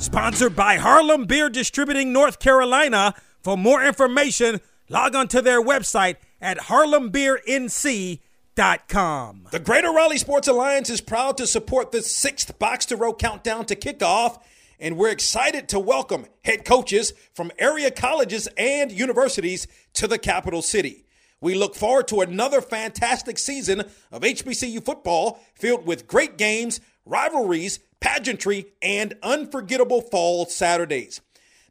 Sponsored by Harlem Beer Distributing North Carolina. For more information, log on to their website at harlembeernc.com. The Greater Raleigh Sports Alliance is proud to support the sixth Box to Row countdown to kickoff, and we're excited to welcome head coaches from area colleges and universities to the capital city. We look forward to another fantastic season of HBCU football filled with great games, rivalries, pageantry, and unforgettable fall Saturdays.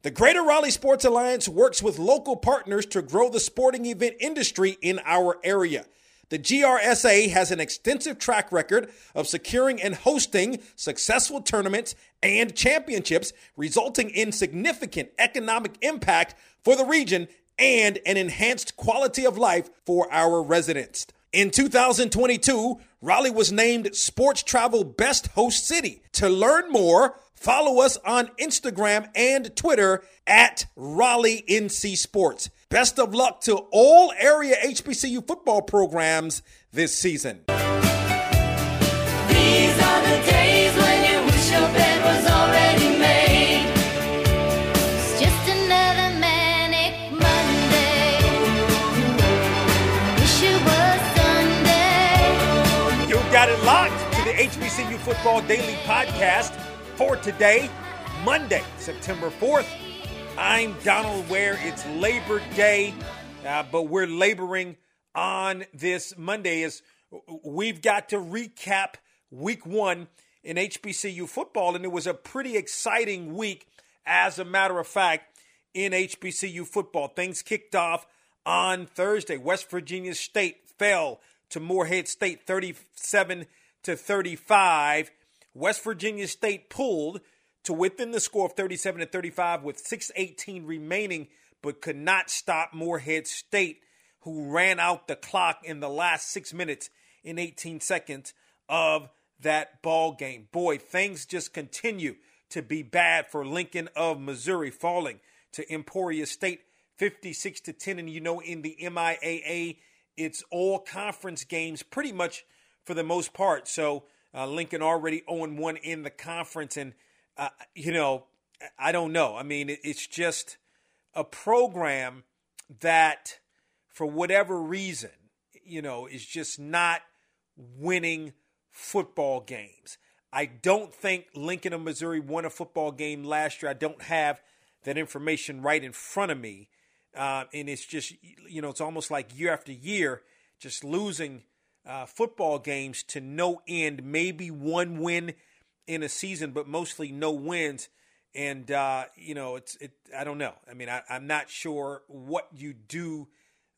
The Greater Raleigh Sports Alliance works with local partners to grow the sporting event industry in our area. The GRSA has an extensive track record of securing and hosting successful tournaments and championships, resulting in significant economic impact for the region and an enhanced quality of life for our residents. In 2022, Raleigh was named Sports Travel Best Host City. To learn more, follow us on Instagram and Twitter at Raleigh NC Sports. Best of luck to all area HBCU football programs this season. Got it locked to the HBCU Football Daily Podcast for today, Monday, September 4th. I'm Donal Ware. It's Labor Day, uh, but we're laboring on this Monday as we've got to recap week one in HBCU football, and it was a pretty exciting week, as a matter of fact, in HBCU football. Things kicked off on Thursday. West Virginia State fell to Morehead State 37 to 35. West Virginia State pulled to within the score of 37 to 35 with 6:18 remaining, but could not stop Morehead State, who ran out the clock in the last six minutes in 18 seconds of that ball game. Boy, things just continue to be bad for Lincoln of Missouri, falling to Emporia State 56 to 10. And you know, in the MIAA, it's all conference games pretty much for the most part. So uh, Lincoln already 0 1 in the conference. And, uh, you know, I don't know. I mean, it's just a program that, for whatever reason, you know, is just not winning football games. I don't think Lincoln of Missouri won a football game last year. I don't have that information right in front of me. Uh, and it's just, you know, it's almost like year after year, just losing uh, football games to no end. Maybe one win in a season, but mostly no wins. And uh, you know, it's it. I don't know. I mean, I, I'm not sure what you do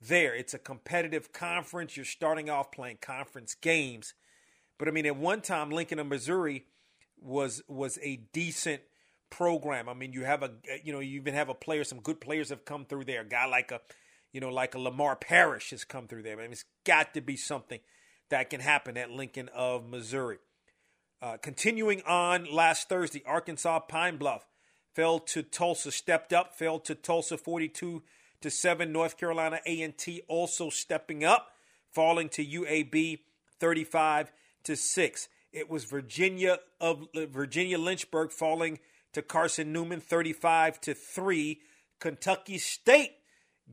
there. It's a competitive conference. You're starting off playing conference games, but I mean, at one time, Lincoln of Missouri was was a decent program. I mean, you have a you know you even have a player. Some good players have come through there. A guy like a you know like a Lamar Parrish has come through there. I mean, it's got to be something that can happen at Lincoln of Missouri. Uh, continuing on last Thursday, Arkansas Pine Bluff fell to Tulsa, stepped up, fell to Tulsa 42 to 7. North Carolina A&T also stepping up, falling to UAB 35 to 6. It was Virginia of Virginia Lynchburg falling to Carson Newman 35 to 3. Kentucky State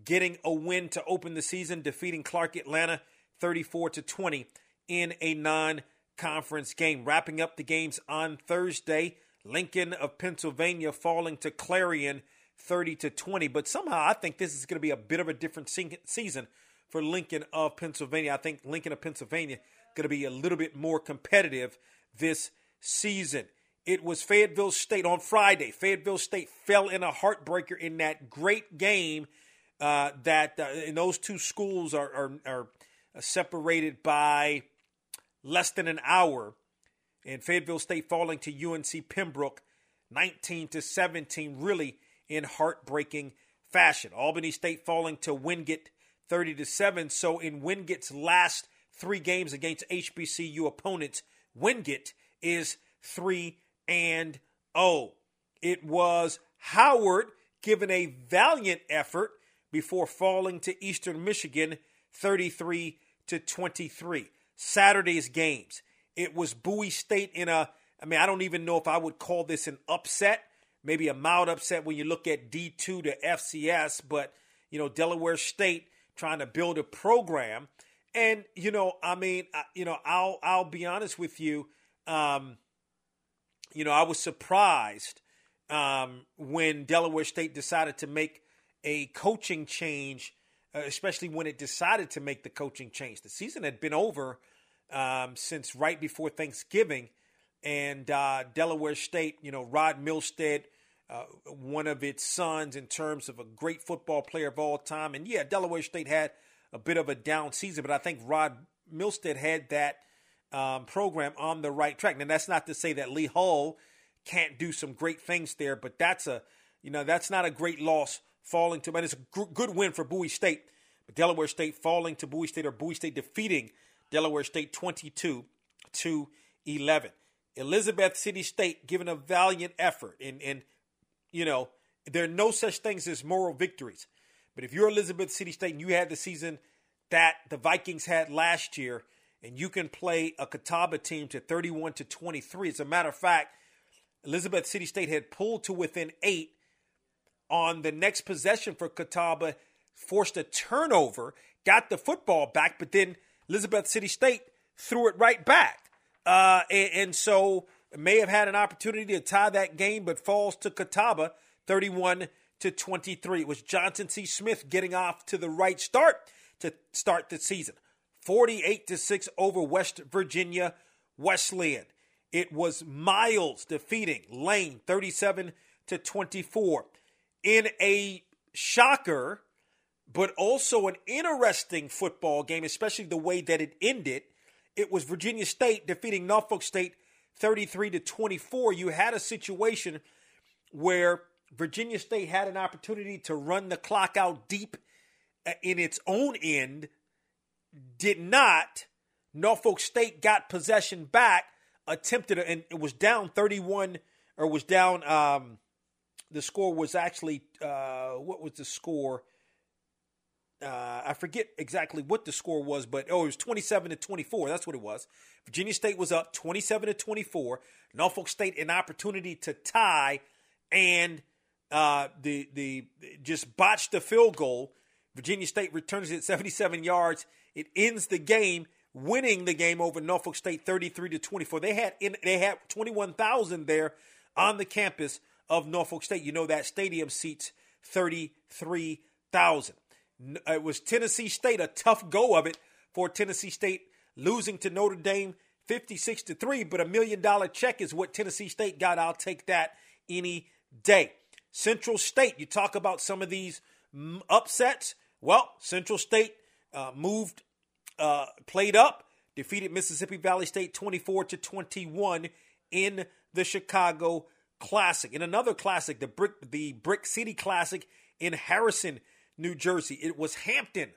getting a win to open the season, defeating Clark Atlanta 34 to 20 in a non conference game. Wrapping up the games on Thursday, Lincoln of Pennsylvania falling to Clarion 30 to 20. But somehow I think this is going to be a bit of a different se- season for Lincoln of Pennsylvania. I think Lincoln of Pennsylvania going to be a little bit more competitive this season. It was Fayetteville State on Friday. Fayetteville State fell in a heartbreaker in that great game. Uh, that uh, those two schools are, are are separated by less than an hour, and Fayetteville State falling to UNC Pembroke, 19 to 17, really in heartbreaking fashion. Albany State falling to Wingate 30 to 7. So in Wingate's last three games against HBCU opponents, Wingate is 3 and 0. It was Howard given a valiant effort before falling to Eastern Michigan 33 to 23. Saturday's games. It was Bowie State in a I mean, I don't even know if I would call this an upset, maybe a mild upset when you look at D2 to FCS, but you know, Delaware State trying to build a program and you know, I mean, you know, I'll I'll be honest with you. Um, you know, I was surprised um, when Delaware State decided to make a coaching change, uh, especially when it decided to make the coaching change. The season had been over um, since right before Thanksgiving, and uh, Delaware State, you know, Rod Milstead, uh, one of its sons in terms of a great football player of all time, and yeah, Delaware State had a bit of a down season, but I think Rod Milstead had that um, program on the right track. And that's not to say that Lee Hull can't do some great things there, but that's a you know that's not a great loss falling to. But it's a good win for Bowie State. But Delaware State falling to Bowie State or Bowie State defeating Delaware State 22 to 11. Elizabeth City State giving a valiant effort, and and you know there are no such things as moral victories. But if you're Elizabeth City State and you had the season that the Vikings had last year, and you can play a Catawba team to 31 to 23, as a matter of fact, Elizabeth City State had pulled to within eight on the next possession for Catawba, forced a turnover, got the football back, but then Elizabeth City State threw it right back. Uh, and, and, so may have had an opportunity to tie that game, but falls to Catawba 31 to 23. It was Johnson C. Smith getting off to the right start to start the season. 48 to 6 over West Virginia Wesleyan. It was Miles defeating Lane 37 to 24 in a shocker but also an interesting football game, especially the way that it ended. It was Virginia State defeating Norfolk State 33 to 24. You had a situation where Virginia State had an opportunity to run the clock out deep uh, in its own end, did not. Norfolk State got possession back, attempted, and it was down 31, or was down. Um, the score was actually, uh, what was the score? Uh, I forget exactly what the score was, but oh, it was 27 to 24. That's what it was. Virginia State was up 27 to 24. Norfolk State an opportunity to tie, and uh, the the just botched the field goal. Virginia State returns it 77 yards. It ends the game, winning the game over Norfolk State 33 to 24. They had in, they had 21,000 there on the campus of Norfolk State. You know that stadium seats 33,000. Uh, it was Tennessee State, a tough go of it for Tennessee State losing to Notre Dame 56 to 3, but a million dollar check is what Tennessee State got. I'll take that any day. Central State, you talk about some of these mm, upsets. Well, Central State uh, moved, uh, played up, defeated Mississippi Valley State 24 to 21 in the Chicago Classic. In another classic, the Brick, the Brick City Classic in Harrison, New Jersey. It was Hampton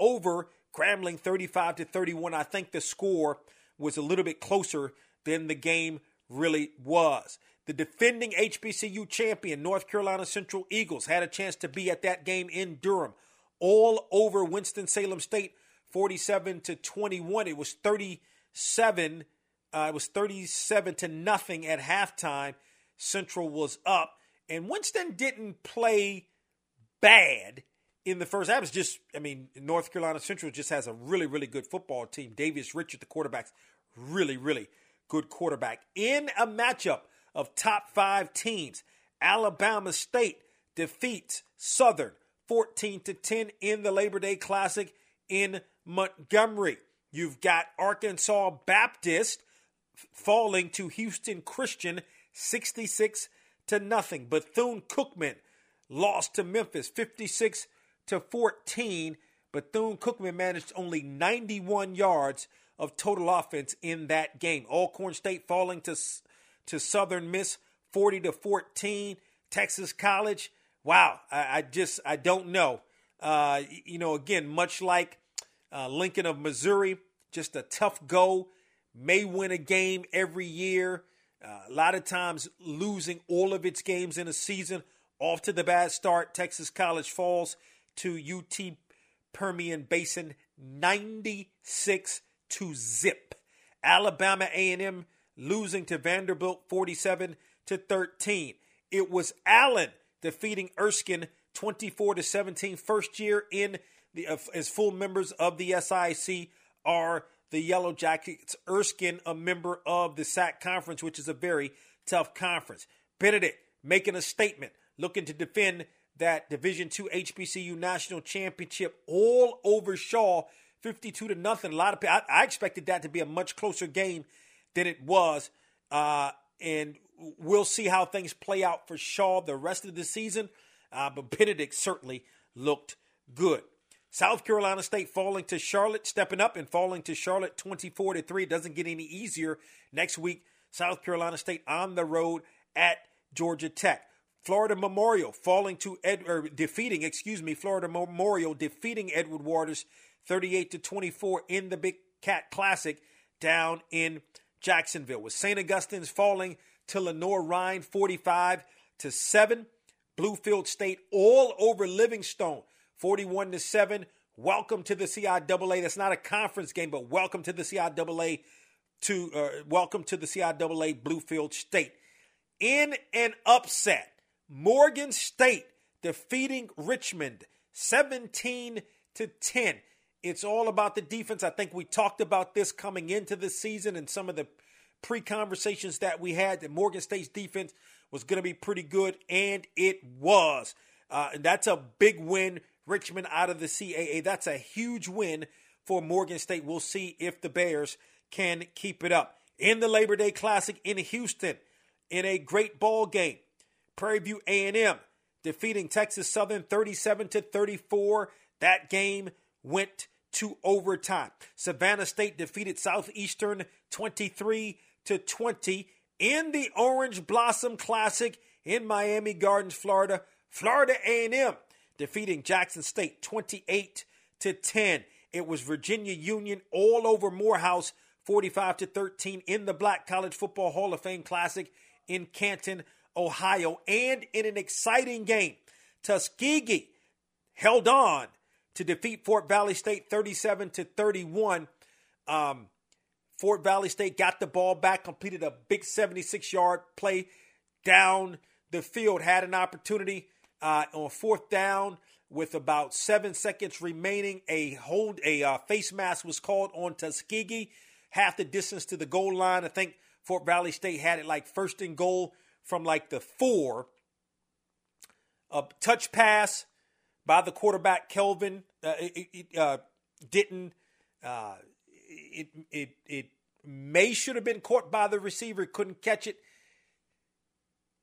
over Grambling 35 to 31. I think the score was a little bit closer than the game really was. The defending HBCU champion, North Carolina Central Eagles, had a chance to be at that game in Durham. All over Winston-Salem State, 47 to 21. It was 37. Uh, it was 37 to nothing at halftime. Central was up, and Winston didn't play bad in the first half. It's just, I mean, North Carolina Central just has a really, really good football team. Davius Richard, the quarterback's really, really good quarterback. In a matchup of top five teams, Alabama State defeats Southern 14 to 10 in the Labor Day Classic in Montgomery. You've got Arkansas Baptist falling to Houston Christian 66 to nothing. Bethune Cookman lost to Memphis 56 to 14. Bethune Cookman managed only 91 yards of total offense in that game. Alcorn State falling to to Southern Miss 40 to 14. Texas College wow, I, I just I don't know. Uh, you know, again, much like uh, Lincoln of Missouri, just a tough go. May win a game every year. Uh, a lot of times losing all of its games in a season. Off to the bad start. Texas College falls to UT Permian Basin 96 to zip. Alabama A&M losing to Vanderbilt 47 to 13. It was Allen defeating Erskine 24 to 17. First year in the uh, as full members of the SIC are the Yellow Jackets. Erskine, a member of the SAC conference, which is a very tough conference. Benedict making a statement, looking to defend that Division II HBCU national championship all over Shaw, 52 to nothing. A lot of I, I expected that to be a much closer game than it was, uh, and we'll see how things play out for Shaw the rest of the season. Uh, but Benedict certainly looked good. South Carolina State falling to Charlotte, stepping up and falling to Charlotte 24 to 3. Doesn't get any easier next week. South Carolina State on the road at Georgia Tech. Florida Memorial falling to Ed or defeating, excuse me, Florida Memorial defeating Edward Waters 38 to 24 in the Big Cat Classic down in Jacksonville. With St. Augustine's falling to Lenoir-Rhyne 45 to 7. Bluefield State all over Livingstone 41 to 7. Welcome to the CIAA. That's not a conference game, but welcome to the CIAA to uh, welcome to the CIAA Bluefield State. In an upset, Morgan State defeating Richmond 17 to 10. It's all about the defense. I think we talked about this coming into the season and some of the pre conversations that we had that Morgan State's defense was going to be pretty good, and it was. Uh, and that's a big win. Richmond out of the CAA. That's a huge win for Morgan State. We'll see if the Bears can keep it up. In the Labor Day Classic in Houston, in a great ball game, Prairie View A&M defeating Texas Southern 37 to 34. That game went to overtime. Savannah State defeated Southeastern 23 to 20 in the Orange Blossom Classic in Miami Gardens, Florida. Florida A&M defeating Jackson State 28 to 10. It was Virginia Union all over Morehouse 45 to 13 in the Black College Football Hall of Fame Classic in Canton, Ohio. And in an exciting game, Tuskegee held on to defeat Fort Valley State 37 to 31. Um, Fort Valley State got the ball back, completed a big 76 yard play down the field, had an opportunity uh, on fourth down with about seven seconds remaining. A hold, a uh, face mask was called on Tuskegee, half the distance to the goal line. I think Fort Valley State had it like first and goal from like the four. A touch pass by the quarterback Kelvin. Uh, it, it uh, didn't uh, it it it may should have been caught by the receiver, couldn't catch it.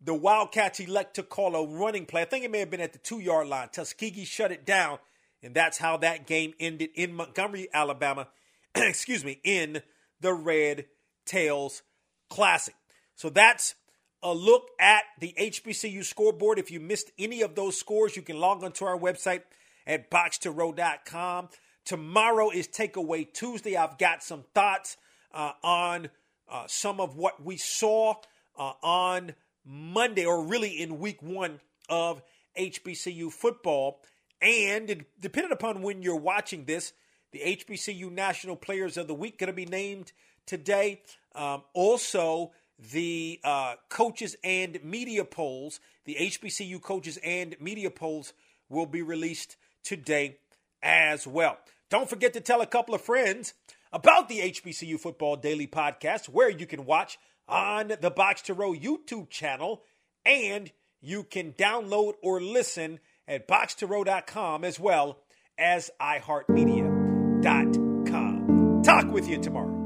The Wildcats elect to call a running play. I think it may have been at the two yard line. Tuskegee shut it down, and that's how that game ended in Montgomery, Alabama. excuse me, in the Red Tails Classic. So that's a look at the HBCU scoreboard. If you missed any of those scores, you can log onto our website at box2row.com. Tomorrow is Takeaway Tuesday. I've got some thoughts uh, on uh, some of what we saw uh, on Monday, or really in week one of HBCU football. And depending upon when you're watching this, the HBCU National Players of the Week going to be named today. Um, also, the uh, coaches and media polls, the HBCU coaches and media polls will be released today as well. Don't forget to tell a couple of friends about the HBCU Football Daily Podcast, where you can watch on the Box to Row YouTube channel and you can download or listen at box2row.com as well as iHeartMedia.com. Talk with you tomorrow.